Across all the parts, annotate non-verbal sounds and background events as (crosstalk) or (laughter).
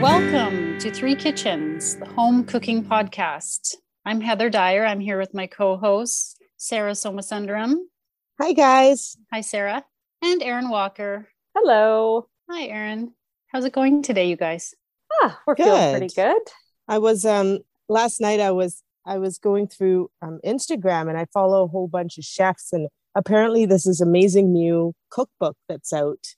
Welcome to Three Kitchens, the home cooking podcast. I'm Heather Dyer. I'm here with my co hosts, Sarah Somasundaram. Hi, guys. Hi, Sarah. And Erin Walker. Hello. Hi, Erin. How's it going today, you guys? Ah, we're good. feeling pretty good. I was um last night I was I was going through um, Instagram and I follow a whole bunch of chefs and apparently this is amazing new cookbook that's out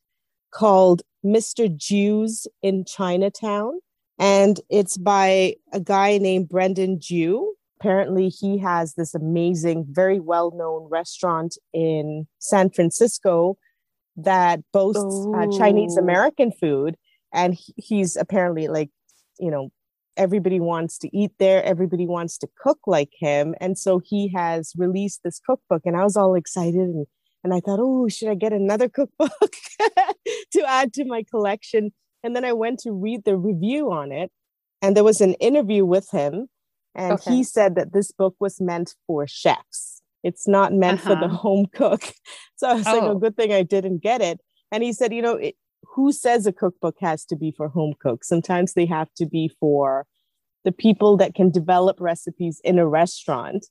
called Mr. Jiu's in Chinatown and it's by a guy named Brandon Jew. Apparently he has this amazing very well-known restaurant in San Francisco that boasts uh, Chinese American food and he, he's apparently like you know everybody wants to eat there everybody wants to cook like him and so he has released this cookbook and i was all excited and and i thought oh should i get another (laughs) cookbook (laughs) to add to my collection and then i went to read the review on it and there was an interview with him and okay. he said that this book was meant for chefs it's not meant uh-huh. for the uh-huh. home cook (laughs) so i was oh. like a oh. good thing i didn't get it and he said you know it, who says a cookbook has to be for home cooks? Sometimes they have to be for the people that can develop recipes in a restaurant.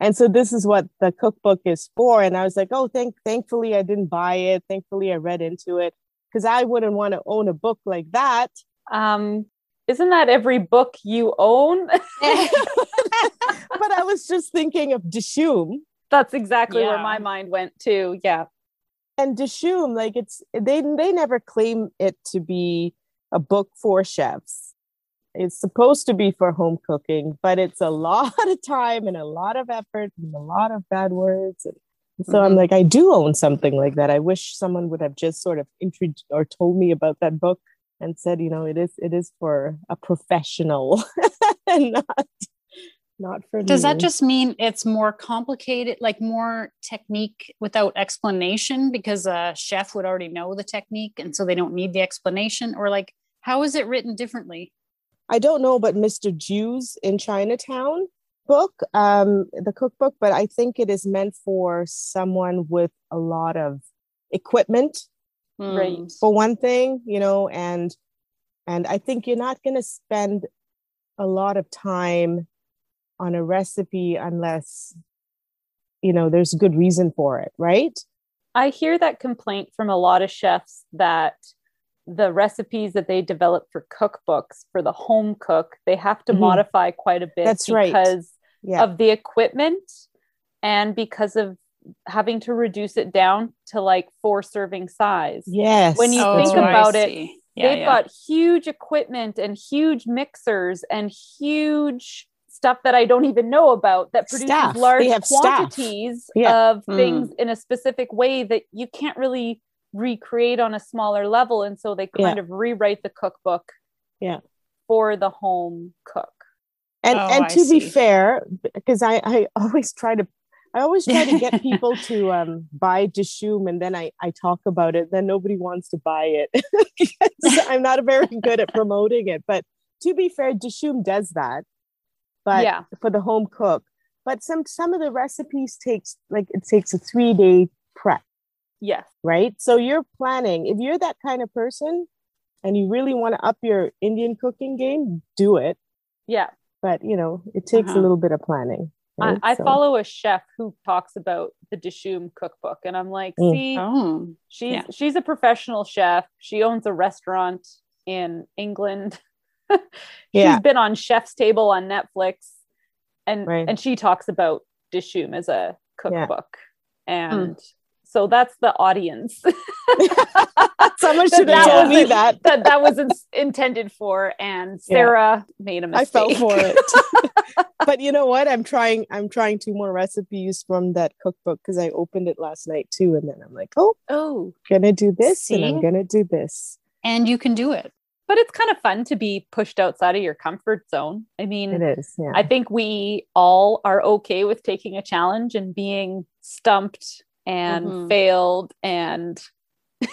And so this is what the cookbook is for. And I was like, oh, thank thankfully I didn't buy it. Thankfully I read into it because I wouldn't want to own a book like that. Um, isn't that every book you own? (laughs) (laughs) but I was just thinking of Dishoom. That's exactly yeah. where my mind went to. Yeah and Dishoom, like it's they they never claim it to be a book for chefs. It's supposed to be for home cooking, but it's a (laughs) lot of time and a lot of effort and a lot of bad words. And so mm-hmm. I'm like, I do own something like that. I wish someone would have just sort of introduced or told me about that book and said, you know, it is it is for a professional (laughs) and not not for does me. that just mean it's more complicated like more technique without explanation because a chef would already know the technique and so they don't need the explanation or like how is it written differently i don't know but mr jiu's in chinatown book um the cookbook but i think it is meant for someone with a lot of equipment hmm. right for one thing you know and and i think you're not going to spend a lot of time on a recipe unless you know there's good reason for it right i hear that complaint from a lot of chefs that the recipes that they develop for cookbooks for the home cook they have to mm-hmm. modify quite a bit that's because right. yeah. of the equipment and because of having to reduce it down to like four serving size yes when you oh, think about it yeah, they've yeah. got huge equipment and huge mixers and huge stuff that I don't even know about that produces staff. large quantities yeah. of mm. things in a specific way that you can't really recreate on a smaller level. And so they kind yeah. of rewrite the cookbook yeah. for the home cook. And oh, and to be fair, because I, I (laughs) always try to I always try to get (laughs) people to um, buy Dishoom and then I, I talk about it. Then nobody wants to buy it (laughs) I'm not very good at promoting it. But to be fair, Dishoom does that but yeah. for the home cook. But some some of the recipes takes like it takes a three day prep. Yes. Right. So you're planning. If you're that kind of person and you really want to up your Indian cooking game, do it. Yeah. But you know, it takes uh-huh. a little bit of planning. Right? I, I so. follow a chef who talks about the Dishoom cookbook, and I'm like, mm. see, oh, she's yeah. she's a professional chef. She owns a restaurant in England. (laughs) She's yeah. been on Chef's Table on Netflix, and right. and she talks about Dishoom as a cookbook, yeah. and mm. so that's the audience. (laughs) Someone should have told me that. that that was in- intended for, and Sarah yeah. made a mistake. I fell for it. (laughs) but you know what? I'm trying. I'm trying two more recipes from that cookbook because I opened it last night too, and then I'm like, oh, oh, gonna do this, See? and I'm gonna do this, and you can do it but it's kind of fun to be pushed outside of your comfort zone. I mean, it is. Yeah. I think we all are okay with taking a challenge and being stumped and mm-hmm. failed and (laughs)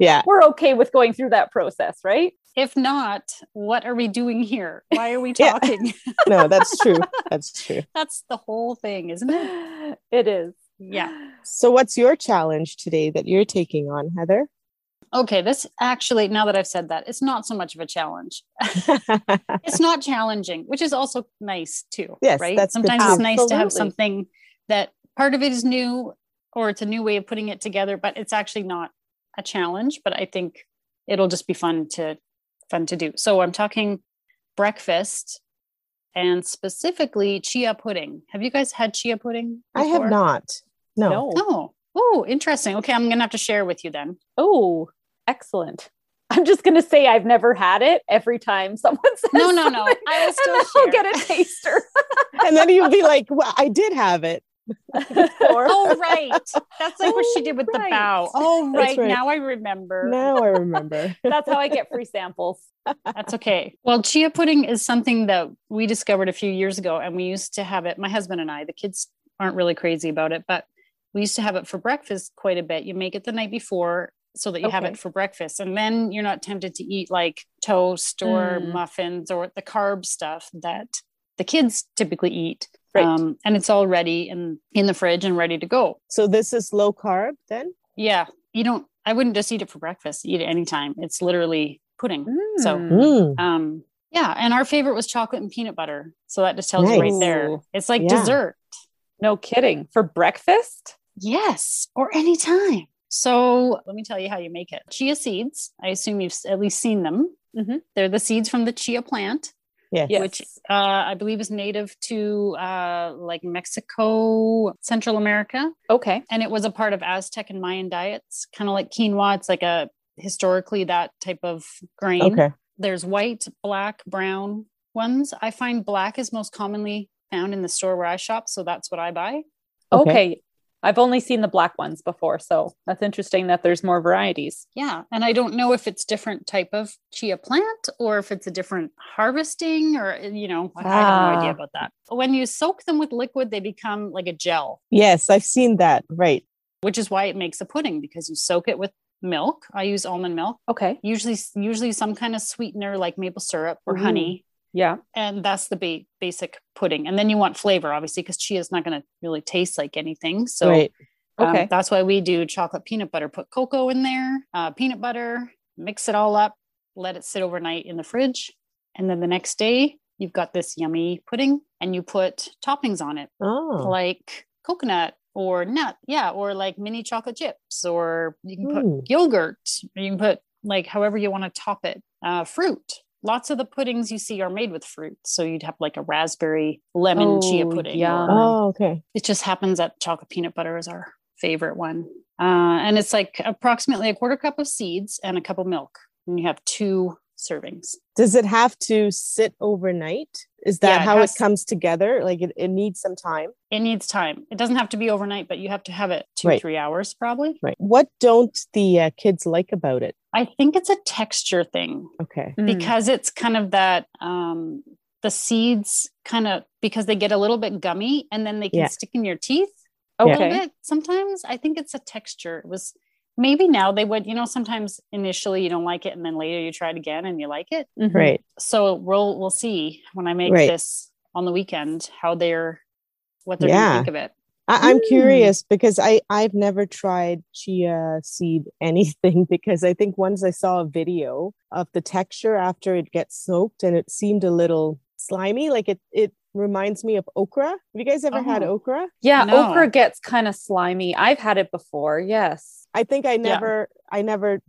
yeah we're okay with going through that process right if not, what are we doing here? Why are we (laughs) talking? (laughs) No, that's true. That's true. that's the whole thing, isn't it? It is. Yeah. So, what's your challenge today that you're taking on, Heather? Okay, this actually, now that I've said that, it's not so much of a challenge. (laughs) it's not challenging, which is also nice too. Yes, right. Sometimes it's nice to have something that part of it is new or it's a new way of putting it together, but it's actually not a challenge. But I think it'll just be fun to fun to do. So I'm talking breakfast and specifically chia pudding. Have you guys had chia pudding? Before? I have not. No. no. Oh, oh, interesting. Okay, I'm gonna have to share with you then. Oh, excellent. I'm just gonna say I've never had it. Every time someone (laughs) says no, no, no, I will still I'll get a taster, (laughs) and then you'll be like, "Well, I did have it." (laughs) oh right, that's like oh, what she oh, did with right. the bow. Oh right. right, now I remember. Now I remember. that's how I get free samples. That's okay. Well, chia pudding is something that we discovered a few years ago, and we used to have it. My husband and I, the kids aren't really crazy about it, but we used to have it for breakfast quite a bit. You make it the night before so that you okay. have it for breakfast and then you're not tempted to eat like toast or mm. muffins or the carb stuff that the kids typically eat right. um, and it's all ready and in the fridge and ready to go so this is low carb then yeah you don't i wouldn't just eat it for breakfast eat it anytime it's literally pudding mm. so mm. um yeah and our favorite was chocolate and peanut butter so that just tells nice. you right there it's like yeah. dessert no kidding for breakfast yes or anytime so let me tell you how you make it. Chia seeds. I assume you've at least seen them. Mm-hmm. They're the seeds from the chia plant. Yes. Which uh, I believe is native to uh, like Mexico, Central America. Okay. And it was a part of Aztec and Mayan diets, kind of like quinoa. It's like a historically that type of grain. Okay. There's white, black, brown ones. I find black is most commonly found in the store where I shop. So that's what I buy. Okay. okay. I've only seen the black ones before, so that's interesting that there's more varieties. Yeah, and I don't know if it's different type of chia plant or if it's a different harvesting or you know, ah. I have no idea ah. about that. When you soak them with liquid, they become like a gel. Yes, I've seen that. Right. Which is why it makes a pudding because you soak it with milk. I use almond milk. Okay. Usually usually some kind of sweetener like maple syrup or Ooh. honey yeah. And that's the ba- basic pudding. And then you want flavor, obviously, because chia is not going to really taste like anything. So right. Um, okay. Um, that's why we do chocolate peanut butter. Put cocoa in there, uh, peanut butter, mix it all up, let it sit overnight in the fridge. And then the next day, you've got this yummy pudding and you put toppings on it, oh. like coconut or nut. Yeah. Or like mini chocolate chips, or you can put Ooh. yogurt, you can put like however you want to top it, uh, fruit lots of the puddings you see are made with fruit. So you'd have like a raspberry lemon oh, chia pudding. Yeah. Oh, okay. It just happens that chocolate peanut butter is our favorite one. Uh, and it's like approximately a quarter cup of seeds and a cup of milk. And you have two servings. Does it have to sit overnight? Is that yeah, how it, it comes together? Like it, it needs some time? It needs time. It doesn't have to be overnight, but you have to have it two, right. three hours probably. Right. What don't the uh, kids like about it? I think it's a texture thing. Okay. Mm. Because it's kind of that, um, the seeds kind of, because they get a little bit gummy and then they can yeah. stick in your teeth. Okay. A little bit sometimes. I think it's a texture. It was maybe now they would you know sometimes initially you don't like it and then later you try it again and you like it mm-hmm. right so we'll we'll see when i make right. this on the weekend how they're what they're yeah. gonna think of it I, am mm. curious because I I've never tried chia seed (laughs) anything because I think once I saw a video of the texture after it gets soaked and it seemed a little slimy, like it it reminds me of okra. Have you guys ever oh. had okra? Yeah, no. okra gets kind of slimy. I've had it before. Yes. I think I never yeah. I never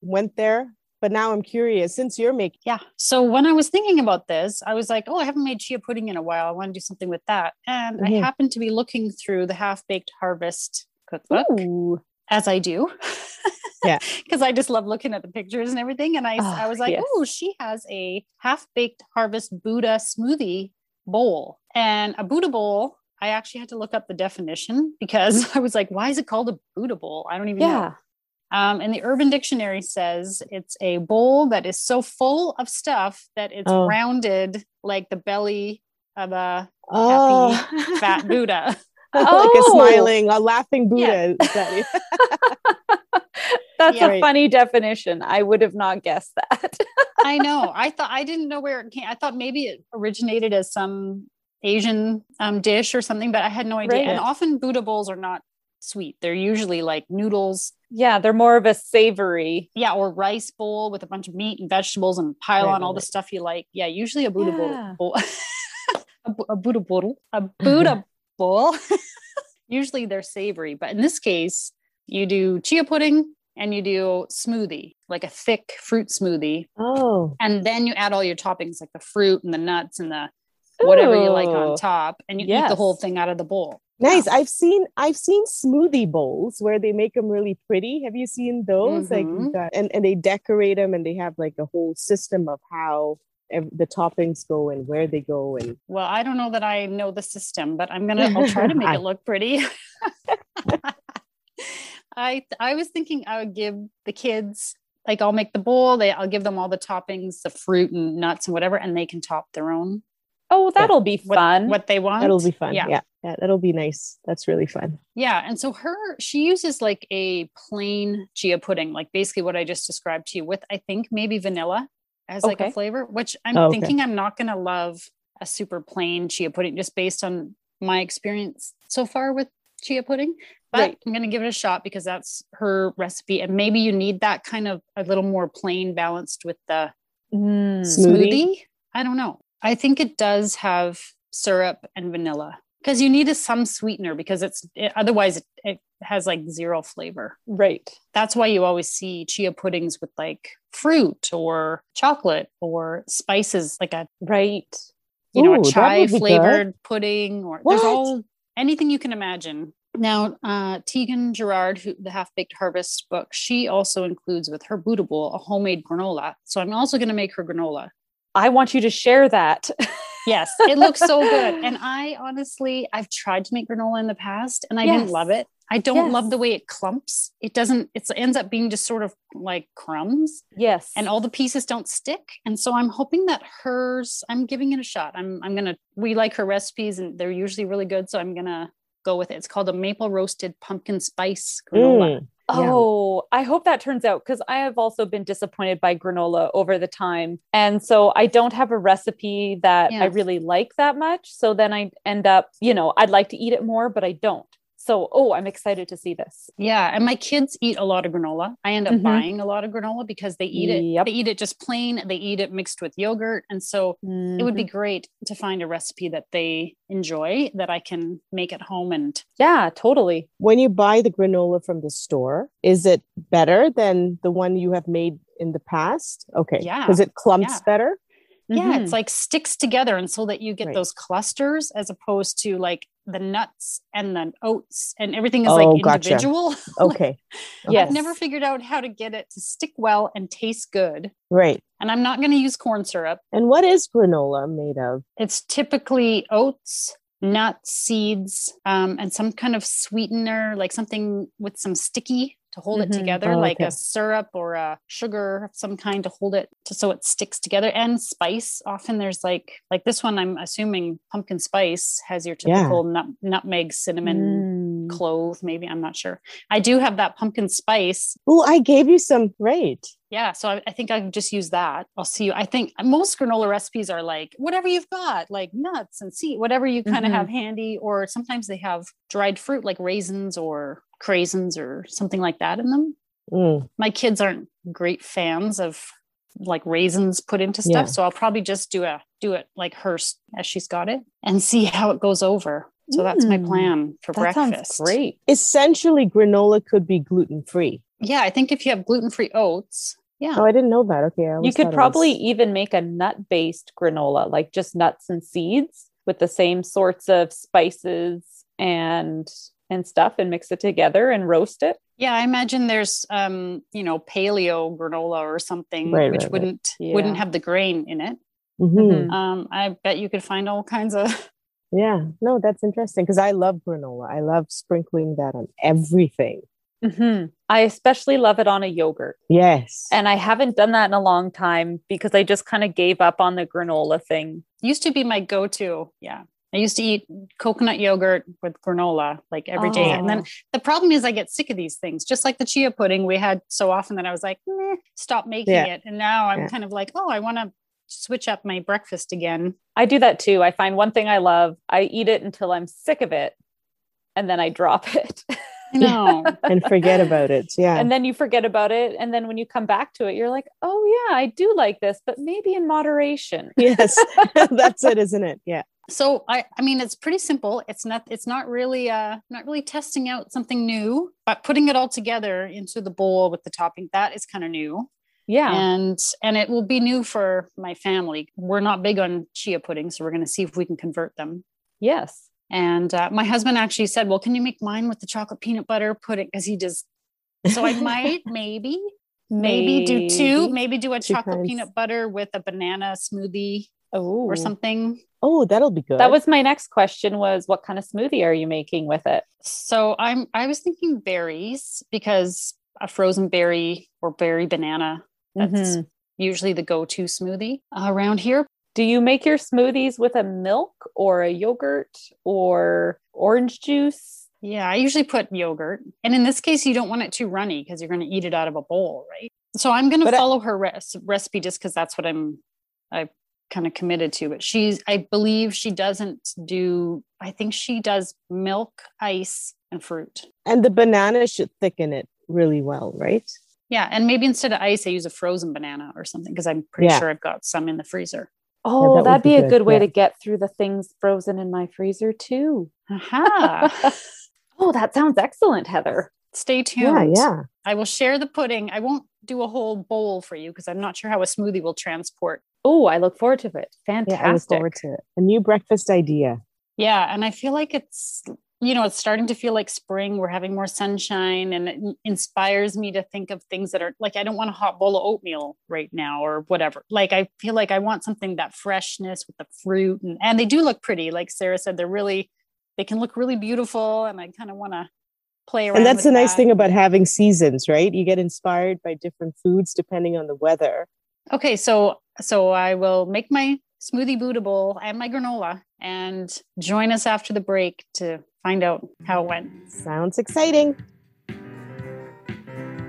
went there, but now I'm curious since you're making. Yeah. So when I was thinking about this, I was like, oh, I haven't made chia pudding in a while. I want to do something with that. And mm-hmm. I happened to be looking through the half baked harvest cookbook, Ooh. as I do. (laughs) yeah. Because I just love looking at the pictures and everything. And I, oh, I was like, yes. oh, she has a half baked harvest Buddha smoothie bowl. And a Buddha bowl I actually had to look up the definition because (laughs) I was like, why is it called a Buddha bowl? I don't even yeah. know. Um, and the Urban Dictionary says it's a bowl that is so full of stuff that it's oh. rounded like the belly of a oh. happy fat (laughs) Buddha. oh. (laughs) like a smiling, a laughing Buddha. (laughs) Yeah. That's yeah. a funny definition. I would have not guessed that. I know. I thought I didn't know where it came. I thought maybe it originated as some Asian um, dish or something, but I had no idea. Right. And often Buddha bowls are not sweet. They're usually like noodles. Yeah, they're more of a savory. Yeah, or rice bowl with a bunch of meat and vegetables and pile right, on all the stuff you like. Yeah, usually a Buddha yeah. bowl. (laughs) a, a Buddha bowl. A (laughs) Buddha bowl. (laughs) usually they're savory, but in this case, you do chia pudding and you do smoothie, like a thick fruit smoothie. Oh. And then you add all your toppings like the fruit and the nuts and the whatever Ooh. you like on top and you yes. eat the whole thing out of the bowl. Nice. I've seen I've seen smoothie bowls where they make them really pretty. Have you seen those? Mm-hmm. Like got, and and they decorate them and they have like a whole system of how the toppings go and where they go and well i don't know that i know the system but i'm gonna i'll try to (laughs) make it look pretty (laughs) i i was thinking i would give the kids like i'll make the bowl they i'll give them all the toppings the fruit and nuts and whatever and they can top their own oh that'll yeah. be fun what, what, they want that'll be fun yeah. yeah yeah that'll be nice that's really fun yeah and so her she uses like a plain chia pudding like basically what i just described to you with i think maybe vanilla as okay. like a flavor, which I'm oh, okay. thinking I'm not going to love a super plain chia pudding just based on my experience so far with chia pudding. But right. I'm going to give it a shot because that's her recipe. And maybe you need that kind of a little more plain balanced with the mm, smoothie. smoothie. I don't know. I think it does have syrup and vanilla because you need a, some sweetener because it's it, otherwise it, it has like zero flavor. Right. That's why you always see chia puddings with like fruit or chocolate or spices, like a right, you know, Ooh, a chai flavored good. pudding or what? there's all anything you can imagine. Now, uh, Tieghan Gerard, who the Half Baked Harvest book, she also includes with her Buddha bowl a homemade granola. So I'm also going to make her granola. I want you to share that. yes, it looks so good. (laughs) And I honestly, I've tried to make granola in the past and I yes. didn't love it. I don't yes. love the way it clumps. It doesn't, it ends up being just sort of like crumbs. Yes. And all the pieces don't stick. And so I'm hoping that hers, I'm giving it a shot. I'm, I'm going to, we like her recipes and they're usually really good. So I'm going to go with it. It's called a maple roasted pumpkin spice granola. Mm. Oh, yeah. I hope that turns out because I have also been disappointed by granola over the time. And so I don't have a recipe that yeah. I really like that much. So then I end up, you know, I'd like to eat it more, but I don't so oh i'm excited to see this yeah and my kids eat a lot of granola i end up mm-hmm. buying a lot of granola because they eat it yep. they eat it just plain they eat it mixed with yogurt and so mm-hmm. it would be mm-hmm. great to find a recipe that they enjoy that i can make at home and yeah totally when you buy the granola from the store is it better than the one you have made in the past okay yeah because it clumps yeah. better yeah mm-hmm. it's like sticks together and so that you get right. those clusters as opposed to like the nuts and the oats and everything is oh, (laughs) like individual. Gotcha. okay. Yes i've never figured out how to get it to stick well and taste good. Right. And i'm not going to use corn syrup. And what is granola made of? It's typically oats nuts seeds um, and some kind of sweetener like something with some sticky to hold mm-hmm. it together, oh, like okay. a syrup or a sugar of some kind to hold it to, so it sticks together. And spice. Often there's like like this one. I'm assuming pumpkin spice has your typical yeah. nut, nutmeg, cinnamon, mm. clove. Maybe I'm not sure. I do have that pumpkin spice. Oh, I gave you some. Great. Yeah, so I, I think I just use that. I'll see you. I think most granola recipes are like whatever you've got, like nuts and seed, whatever you kind of mm-hmm. have handy. Or sometimes they have dried fruit like raisins or craisins or something like that in them. Mm. My kids aren't great fans of like raisins put into stuff, yeah. so I'll probably just do a do it like her as she's got it and see how it goes over. So mm. that's my mm. plan for that breakfast. great. Essentially, granola could be gluten free. Yeah, I think if you have gluten free oats, yeah. Oh, I didn't know that. Okay. you could probably was... even make a nut based granola, like just nuts and seeds with the same sorts of spices and and stuff and mix it together and roast it. Yeah, I imagine there's um, you know, paleo granola or something right, which right, wouldn't right. Yeah. wouldn't have the grain in it. Mm-hmm. mm-hmm. Um, I bet you could find all kinds of (laughs) Yeah, no, that's interesting because I love granola. I love sprinkling that on everything. Mm-hmm. I especially love it on a yogurt. Yes. And I haven't done that in a long time because I just kind of gave up on the granola thing. Used to be my go to. Yeah I used to eat coconut yogurt with granola like every oh. day, And then oh. the problem is I get sick of these things, just like the chia pudding we had so often that I was like, stop making yeah. it. And now I'm yeah. kind of like, oh, I want to switch up my breakfast again. I do that too. I find one thing I love, I eat it until I'm sick of it, and then I drop (laughs) it. No. (laughs) and forget about it. Yeah. And then you forget about it. And then when you come back to it, you're like, oh, yeah, I do like this, but maybe in moderation. yes. (laughs) That's it, isn't it? Yeah so i i mean it's pretty simple. It's not it's not really uh not really testing out something new but putting it all together into the bowl with the topping that is kind of new. Yeah. And and it will be new for my family. We're not big on chia pudding so we're going to see if we can convert them. Yes. And uh, my husband actually said well can you make mine with the chocolate peanut butter? Pudding because he does so i might maybe (laughs) maybe, maybe do two maybe. do a chocolate kinds. peanut butter with a banana smoothie oh. or something Oh, that'll be good. That was my next question was what kind of smoothie are you making with it? So I'm I was thinking berries because a frozen berry or berry banana that's mm-hmm. usually the go-to smoothie around here. Do you make your smoothies with a milk or a yogurt or orange juice? Yeah, I usually put yogurt. And in this case, you don't want it too runny because you're going to eat it out of a bowl, right? So I'm going to follow I- her res- recipe just because that's what I'm I kind of committed to but she's i believe she doesn't do i think she does milk ice and fruit. And the banana should thicken it really well right? Yeah and maybe instead of ice i use a frozen banana or something because i'm pretty yeah. sure i've got some in the freezer. Oh yeah, that that'd be, be, a good, way yeah. to get through the things frozen in my freezer too. Uh-huh. Aha. (laughs) oh that sounds excellent heather. Stay tuned. yeah. Yeah i will share the pudding. I won't do a whole bowl for you because i'm not sure how a smoothie will transport Oh, I look forward to it. Fantastic. Yeah, I look forward to it. A new breakfast idea. Yeah. And I feel like it's, you know, it's starting to feel like spring. We're having more sunshine and it inspires me to think of things that are like, I don't want a hot bowl of oatmeal right now or whatever. Like, I feel like I want something that freshness with the fruit and, and they do look pretty. Like Sarah said, they're really, they can look really beautiful. And I kind of want to play around. And that's the that. nice thing about having seasons, right? You get inspired by different foods depending on the weather. Okay, so so I will make my smoothie Buddha bowl and my granola and join us after the break to find out how it went. Sounds exciting.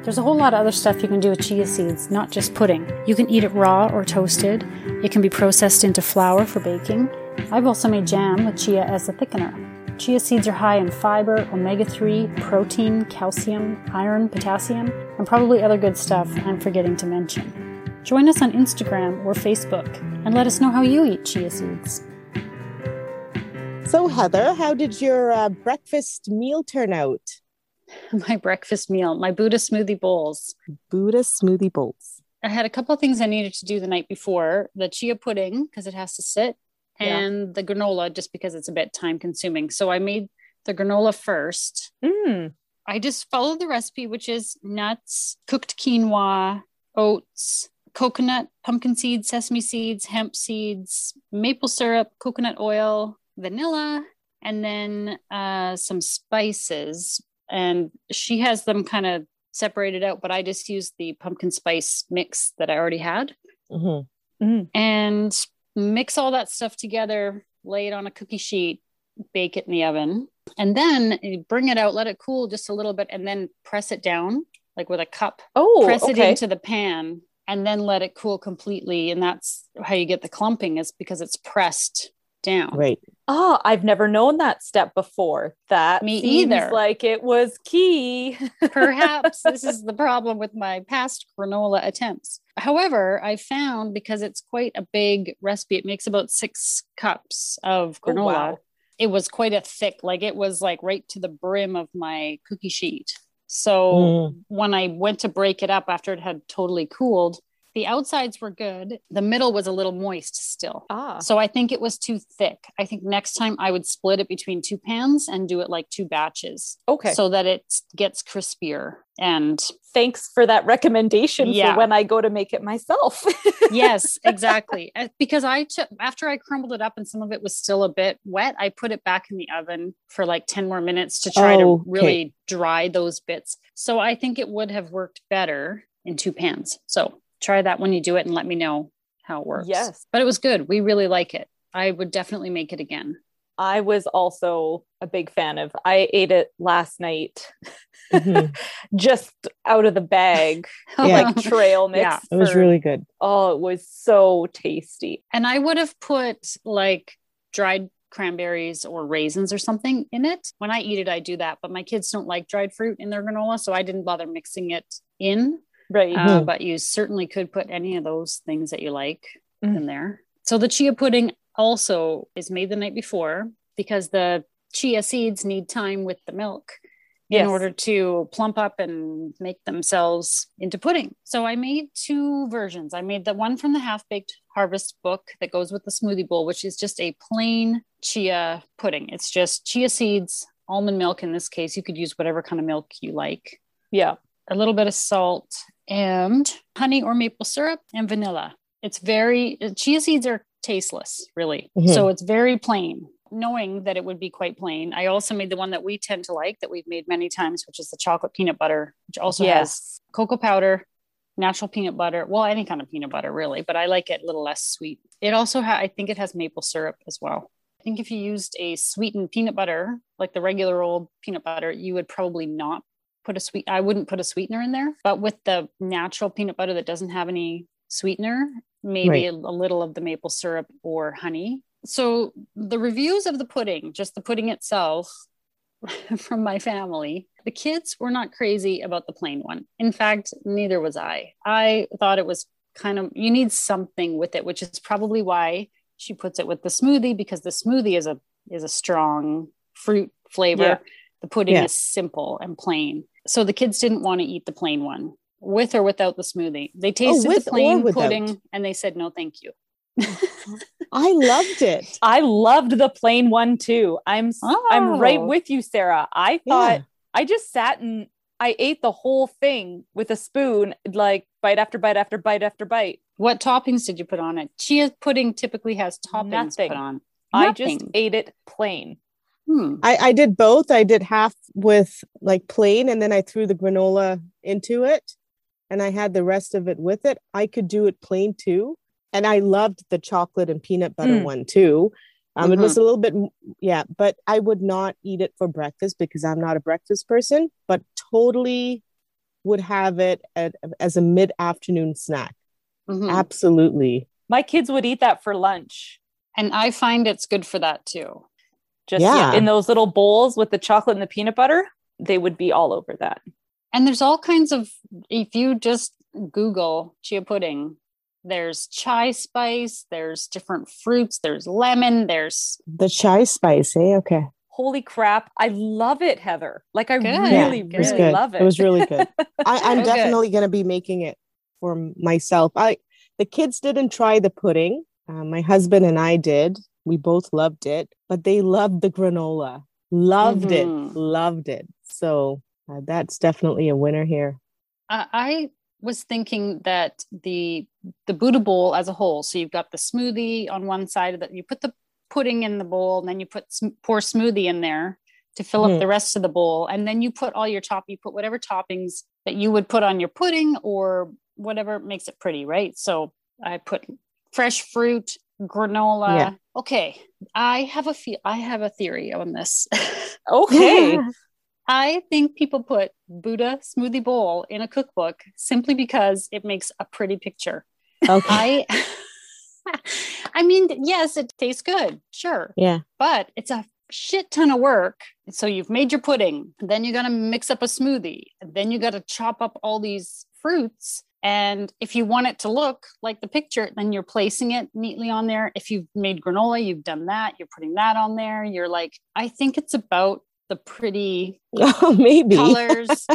There's a whole lot of other stuff you can do with chia seeds, not just pudding. You can eat it raw or toasted. It can be processed into flour for baking. I've also made jam with chia as a thickener. Chia seeds are high in fiber, omega 3, protein, calcium, iron, potassium, and probably other good stuff I'm forgetting to mention. Join us on Instagram or Facebook and let us know how you eat chia seeds. So, Heather, how did your uh, breakfast meal turn out? (laughs) My breakfast meal, my Buddha smoothie bowls. Buddha smoothie bowls. I had a couple of things I needed to do the night before the chia pudding, because it has to sit, and yeah. the granola, just because it's a bit time consuming. So, I made the granola first. Mm. I just followed the recipe, which is nuts, cooked quinoa, oats, coconut, pumpkin seeds, sesame seeds, hemp seeds, maple syrup, coconut oil, vanilla, and then uh, some spices. And she has them kind of separated out, but I just used the pumpkin spice mix that I already had. Mm-hmm. Mm-hmm. And mix all that stuff together, lay it on a cookie sheet, bake it in the oven, and then bring it out, let it cool just a little bit, and then press it down like with a cup. Oh, press okay. it into the pan and then let it cool completely. And that's how you get the clumping is because it's pressed down. Right. Oh, I've never known that step before. That me either. Like it was key. (laughs) Perhaps this is the problem with my past granola attempts. However, I found because it's quite a big recipe, it makes about six cups of granola. Oh, wow. It was quite a thick, like it was like right to the brim of my cookie sheet. So mm. when I went to break it up after it had totally cooled, the outsides were good. The middle was a little moist still. Ah. So I think it was too thick. I think next time I would split it between two pans and do it like two batches. Okay. So that it gets crispier. And thanks for that recommendation yeah. for when I go to make it myself. (laughs) yes, exactly. Uh, because I took after I crumbled it up and some of it was still a bit wet, I put it back in the oven for like 10 more minutes to try oh, to really okay. dry those bits. So I think it would have worked better in two pans. So try that when you do it and let me know how it works. Yes. But it was good. We really like it. I would definitely make it again. I was also a big fan of. I ate it last night, mm-hmm. (laughs) just out of the bag, yeah. (laughs) like trail mix. Yeah, it was really good. Oh, it was so tasty. And I would have put like dried cranberries or raisins or something in it. When I eat it, I do that, but my kids don't like dried fruit in their granola, so I didn't bother mixing it in. Right. Uh, mm-hmm. But you certainly could put any of those things that you like mm-hmm. in there. So the chia pudding also is made the night before because the chia seeds need time with the milk yes. in order to plump up and make themselves into pudding. So I made two versions. I made the one from the half baked harvest book that goes with the smoothie bowl, which is just a plain chia pudding. It's just chia seeds, almond milk in this case. You could use whatever kind of milk you like. Yeah. A little bit of salt and honey or maple syrup and vanilla. It's very, chia seeds are tasteless, really. Mm-hmm. So it's very plain knowing that it would be quite plain. I also made the one that we tend to like that we've made many times, which is the chocolate peanut butter, which also yes. has cocoa powder, natural peanut butter, well, any kind of peanut butter really, but I like it a little less sweet. It also has, I think it has maple syrup as well. I think if you used a sweetened peanut butter, like the regular old peanut butter, you would probably not put a sweet, I wouldn't put a sweetener in there. But with the natural peanut butter that doesn't have any sweetener, maybe right. a, a little of the maple syrup or honey so the reviews of the pudding, just the pudding itself (laughs) from my family, the kids were not crazy about the plain one. In fact, neither was I. I thought it was kind of you need something with it, which is probably why she puts it with the smoothie because the smoothie is a is a strong fruit flavor. Yeah. The pudding yeah. is simple and plain. So the kids didn't want to eat the plain one with or without the smoothie. They oh, tasted oh, the plain pudding and they said no thank you. (laughs) I loved it. (laughs) I loved the plain one too. I'm oh. I'm right oh. with you, Sarah. I thought yeah. I just sat and I ate the whole thing with a spoon, like bite after bite after bite after bite. What toppings did you put on it? Chia pudding typically has toppings Nothing. put on. Nothing. I just ate it plain. Hmm. I, I did both. I did half with like plain, and then I threw the granola into it, and I had the rest of it with it. I could do it plain too and I loved the chocolate and peanut butter mm. one too. Um, mm-hmm. It was mm-hmm. a little bit, yeah, but I would not eat it for breakfast because I'm not a breakfast person, but totally would have it at, as a mid afternoon snack. Mm-hmm. Absolutely. My kids would eat that for lunch. And I find it's good for that too. Just yeah. in those little bowls with the chocolate and the peanut butter, they would be all over that. And there's all kinds of, if you just Google chia pudding, there's chai spice, there's different fruits, there's lemon, there's the chai spice, eh? Okay. Holy crap. I love it, Heather. Like I good. really, yeah, really good. love it. It was really good. (laughs) I, am definitely gonna be making it for myself. I the kids didn't try the pudding. Uh, my husband and I did. We both loved it, but they loved the granola. Loved mm-hmm. it. Loved it. So uh, that's definitely a winner here. I was thinking that the the Buddha bowl as a whole. So you've got the smoothie on one side of that. You put the pudding in the bowl, and then you put some pour smoothie in there to fill mm-hmm. up the rest of the bowl, and then you put all your top. You put whatever toppings that you would put on your pudding or whatever makes it pretty, right? So I put fresh fruit, granola. Yeah. Okay, I have a feel. I have a theory on this. (laughs) okay. (laughs) I think people put Buddha smoothie bowl in a cookbook simply because it makes a pretty picture. Okay. I (laughs) I mean, yes, it tastes good, sure. Yeah. But it's a shit ton of work. So you've made your pudding, then you got to mix up a smoothie, then you got to chop up all these fruits. And if you want it to look like the picture, then you're placing it neatly on there. If you've made granola, you've done that, you're putting that on there. You're like, I think it's about the pretty (laughs) oh, maybe colors.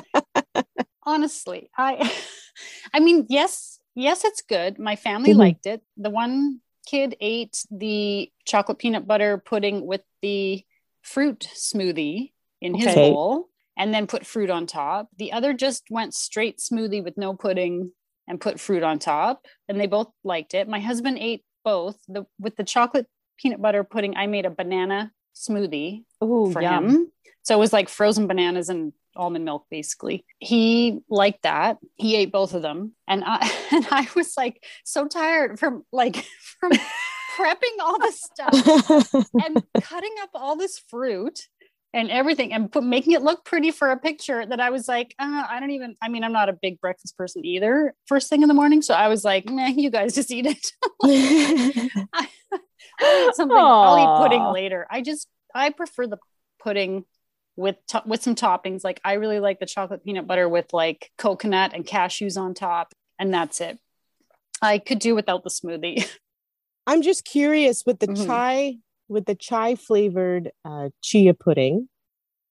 (laughs) Honestly, I (laughs) I mean, yes, yes, it's good. My family mm-hmm. liked it. The one kid ate the chocolate peanut butter pudding with the fruit smoothie in his okay. bowl and then put fruit on top. The other just went straight smoothie with no pudding and put fruit on top and they both liked it. My husband ate both. The with the chocolate peanut butter pudding I made a banana smoothie Ooh, for yum. him. So it was like frozen bananas and almond milk basically. He liked that. He ate both of them. And I (laughs) and I was like so tired from like (laughs) from (laughs) prepping all this stuff and cutting up all this fruit and everything and put, making it look pretty for a picture that I was like, uh, I don't even, I mean, I'm not a big breakfast person either first thing in the morning. So I was like, nah, you guys just eat it. (laughs) (laughs) I, I something, Aww. I'll eat pudding later. I just, I prefer the pudding with to- with some toppings. Like I really like the chocolate peanut butter with like coconut and cashews on top, and that's it. I could do without the smoothie. (laughs) I'm just curious with the mm-hmm. chai with the chai flavored uh, chia pudding.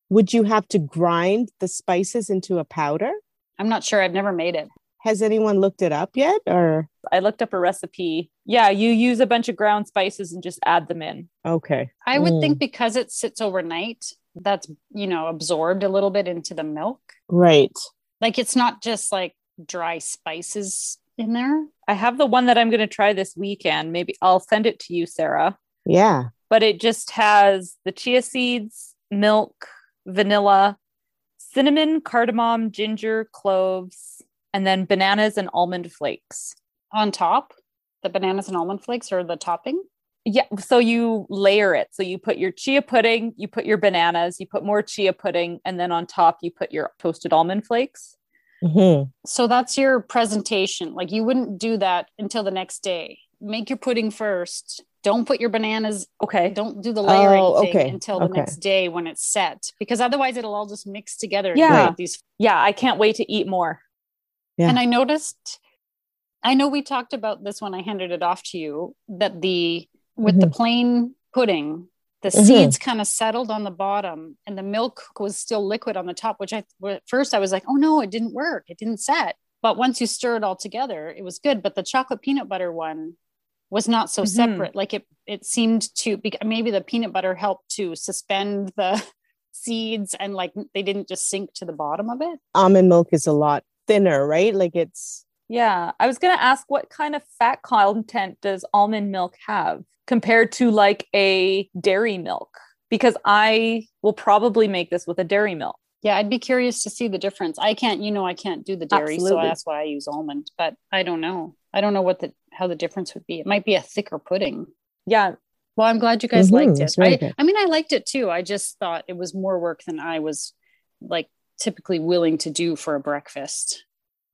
Would you have to grind the spices into a powder? I'm not sure. I've never made it. Has anyone looked it up yet or I looked up a recipe. Yeah, you use a bunch of ground spices and just add them in. Okay. I would mm. think because it sits overnight, that's, you know, absorbed a little bit into the milk. Right. Like it's not just like dry spices in there. I have the one that I'm going to try this weekend. Maybe I'll send it to you, Sarah. Yeah. But it just has the chia seeds, milk, vanilla, cinnamon, cardamom, ginger, cloves, and then bananas and almond flakes. On top, the bananas and almond flakes are the topping? Yeah. So you layer it. So you put your chia pudding, you put your bananas, you put more chia pudding, and then on top, you put your toasted almond flakes. Mm-hmm. So that's your presentation. Like you wouldn't do that until the next day. Make your pudding first. Don't put your bananas. Okay. Don't do the layering oh, okay. until the okay. next day when it's set, because otherwise it'll all just mix together. Yeah. These. Yeah. I can't wait to eat more. Yeah. And I noticed. I know we talked about this when I handed it off to you that the with mm-hmm. the plain pudding the mm-hmm. seeds kind of settled on the bottom and the milk was still liquid on the top which i at first i was like oh no it didn't work it didn't set but once you stir it all together it was good but the chocolate peanut butter one was not so mm-hmm. separate like it it seemed to be maybe the peanut butter helped to suspend the (laughs) seeds and like they didn't just sink to the bottom of it almond milk is a lot thinner right like it's yeah i was going to ask what kind of fat content does almond milk have compared to like a dairy milk because I will probably make this with a dairy milk. Yeah, I'd be curious to see the difference. I can't, you know, I can't do the dairy, Absolutely. so that's why I use almond. But I don't know. I don't know what the how the difference would be. It might be a thicker pudding. Yeah. Well, I'm glad you guys mm-hmm, liked it. I, I mean, I liked it too. I just thought it was more work than I was like typically willing to do for a breakfast,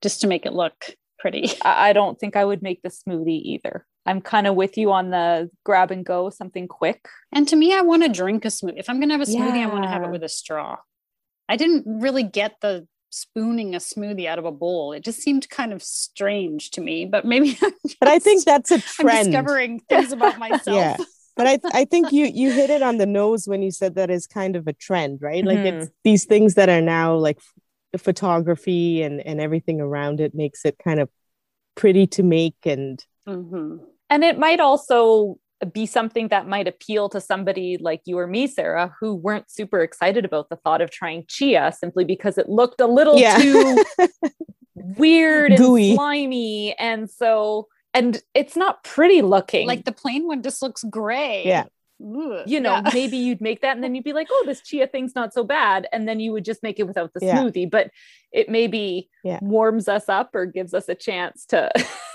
just to make it look pretty. (laughs) I don't think I would make the smoothie either. I'm kind of with you on the grab and go, something quick. And to me, I want to drink a smoothie. If I'm going to have a smoothie, yeah. I want to have it with a straw. I didn't really get the spooning a smoothie out of a bowl. It just seemed kind of strange to me, but maybe. (laughs) Just, but I think that's a trend. I'm discovering things about (laughs) myself. yeah. But I, I think you you hit it on the nose when you said that is kind of a trend, right? Like mm-hmm. it's these things that are now like photography and and everything around it makes it kind of pretty to make and mm-hmm and it might also be something that might appeal to somebody like you or me, Sarah, who weren't super excited about the thought of trying chia simply because it looked a little yeah. too (laughs) weird Gooey. and slimy. And so, and it's not pretty looking. Like the plain one just looks gray. Yeah. you know, yeah. maybe you'd make that and then you'd be like, oh, this chia thing's not so bad. And then you would just make it without the yeah. smoothie. But it maybe yeah. warms us up or gives us a chance to (laughs)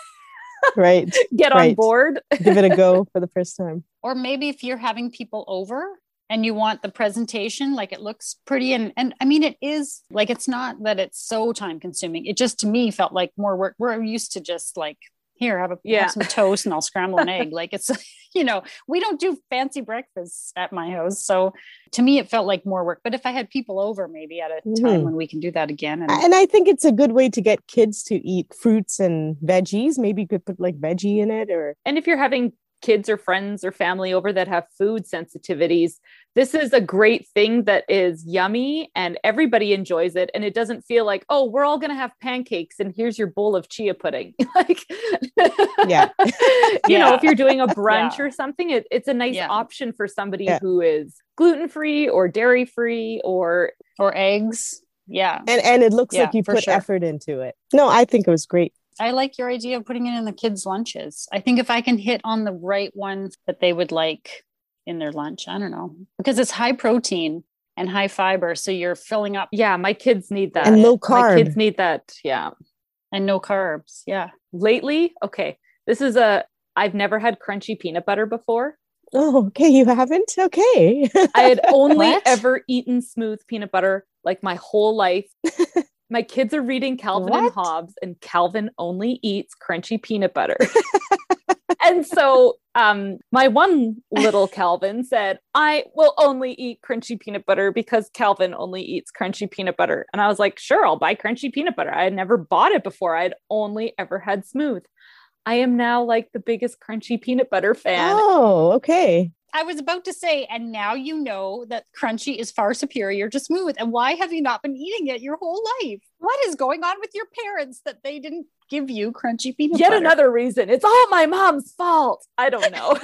right. (laughs) Get right. on board. Give it a go (laughs) for the first time. Or maybe if you're having people over and you want the presentation like it looks pretty and and i mean it is like it's not that it's so time consuming. It just to me felt like more work. We're used to just like here have a yeah. have some toast and i'll scramble an egg (laughs) like it's (laughs) you know we don't do fancy breakfasts at my house so to me it felt like more work but if i had people over maybe at a mm-hmm. time when we can do that again and, and i think it's a good way to get kids to eat fruits and veggies maybe you could put like veggie in it or and if you're having kids or friends or family over that have food sensitivities, this is a great thing that is yummy and everybody enjoys it. And it doesn't feel like, oh, we're all going to have pancakes and here's your bowl of chia pudding. (laughs) like, yeah, (laughs) you yeah. know, if you're doing a (laughs) brunch yeah. or something, it, it's a nice yeah. option for somebody who is gluten free or dairy free or or eggs. Yeah. And and it looks like you put sure. effort into it. No, I think it was great. I like your idea of putting it in the kids' lunches. I think if I can hit on the right ones that they would like in their lunch, I don't know, because it's high protein and high fiber. So you're filling up. Yeah, my kids need that. And low carb. My kids need that. Yeah. And no carbs. Yeah. Lately, okay, this is a I've never had crunchy peanut butter before. Oh, okay. You haven't? Okay. I had (laughs) only ever eaten smooth peanut butter like my whole life. (laughs) my kids are reading Calvin what? and Hobbes, and Calvin only eats crunchy peanut butter. (laughs) and so um, my one little Calvin said, I will only eat crunchy peanut butter because Calvin only eats crunchy peanut butter. And I was like, sure, I'll buy crunchy peanut butter. I had never bought it before. I'd only ever had smooth. I am now like the biggest crunchy peanut butter fan. Oh, okay. I was about to say, and now you know that crunchy is far superior to smooth. And why have you not been eating it your whole life? What is going on with your parents that they didn't give you crunchy peanut Yet butter? another reason. It's all my mom's fault. I don't know.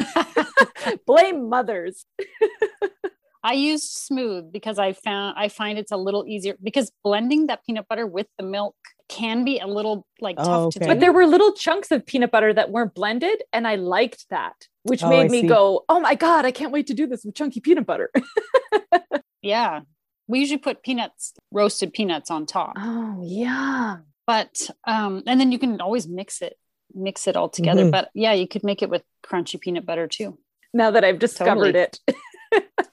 (laughs) (laughs) Blame mothers. (laughs) I used smooth because I found I find it's a little easier because blending that peanut butter with the milk can be a little like tough oh, okay. to do. But there were little chunks of peanut butter that weren't blended, and I liked that, which oh, made I me see. go, "Oh my god, I can't wait to do this with chunky peanut butter." (laughs) yeah, we usually put peanuts, roasted peanuts on top. Oh yeah. But um, and then you can always mix it, mix it all together. Mm-hmm. But yeah, you could make it with crunchy peanut butter too. Now that I've discovered totally. it. (laughs)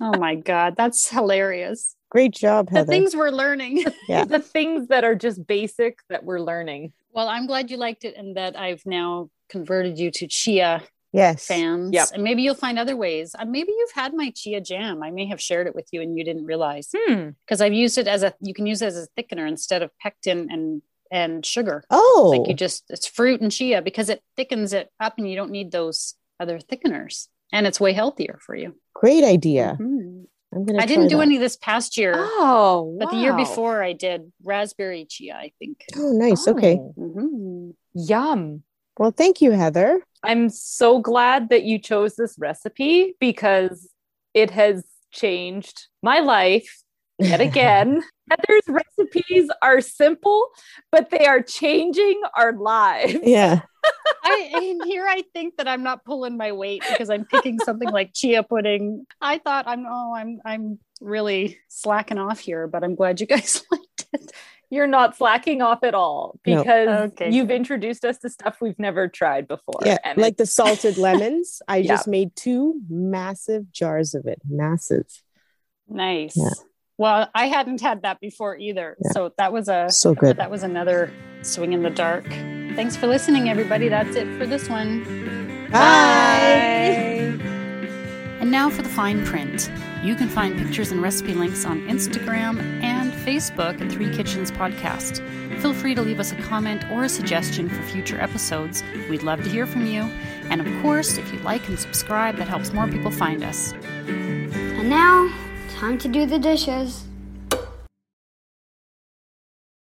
oh my god, that's hilarious. Great job, Heather. The things we're learning. (laughs) Yeah. the things that are just basic that we're learning. Well, I'm glad you liked it and that I've now converted you to chia yes. fans. Yep. And maybe you'll find other ways. Uh, maybe you've had my chia jam. I may have shared it with you and you didn't realize. Because hmm. I've used it as a you can use it as a thickener instead of pectin and and sugar. Oh. Like you just it's fruit and chia because it thickens it up and you don't need those other thickeners. And it's way healthier for you. Great idea. Mm-hmm. I'm gonna. I didn't do that. any this past year. Oh, but the year before I did raspberry chia. I think. Oh, nice. Oh. Okay. Mm-hmm. Yum. Well, thank you, Heather. I'm so glad that you chose this recipe because it has changed my life yet again. (laughs) Heather's recipes are simple, but they are changing our lives. Yeah. I and here I think that I'm not pulling my weight because I'm picking something like chia pudding. I thought I'm oh I'm I'm really slacking off here, but I'm glad you guys (laughs) liked it. You're not slacking off at all because no. okay. you've introduced us to stuff we've never tried before. Yeah, like the salted (laughs) lemons. I yeah. just made two massive jars of it. Massive. Nice. Yeah. Well, I hadn't had that before either. Yeah. So that was a so good. That was another swing in the dark. Thanks for listening, everybody. That's it for this one. Bye. Bye. And now for the fine print. You can find pictures and recipe links on Instagram and Facebook at Three Kitchens Podcast. Feel free to leave us a comment or a suggestion for future episodes. We'd love to hear from you. And of course, if you like and subscribe, that helps more people find us. And now, time to do the dishes.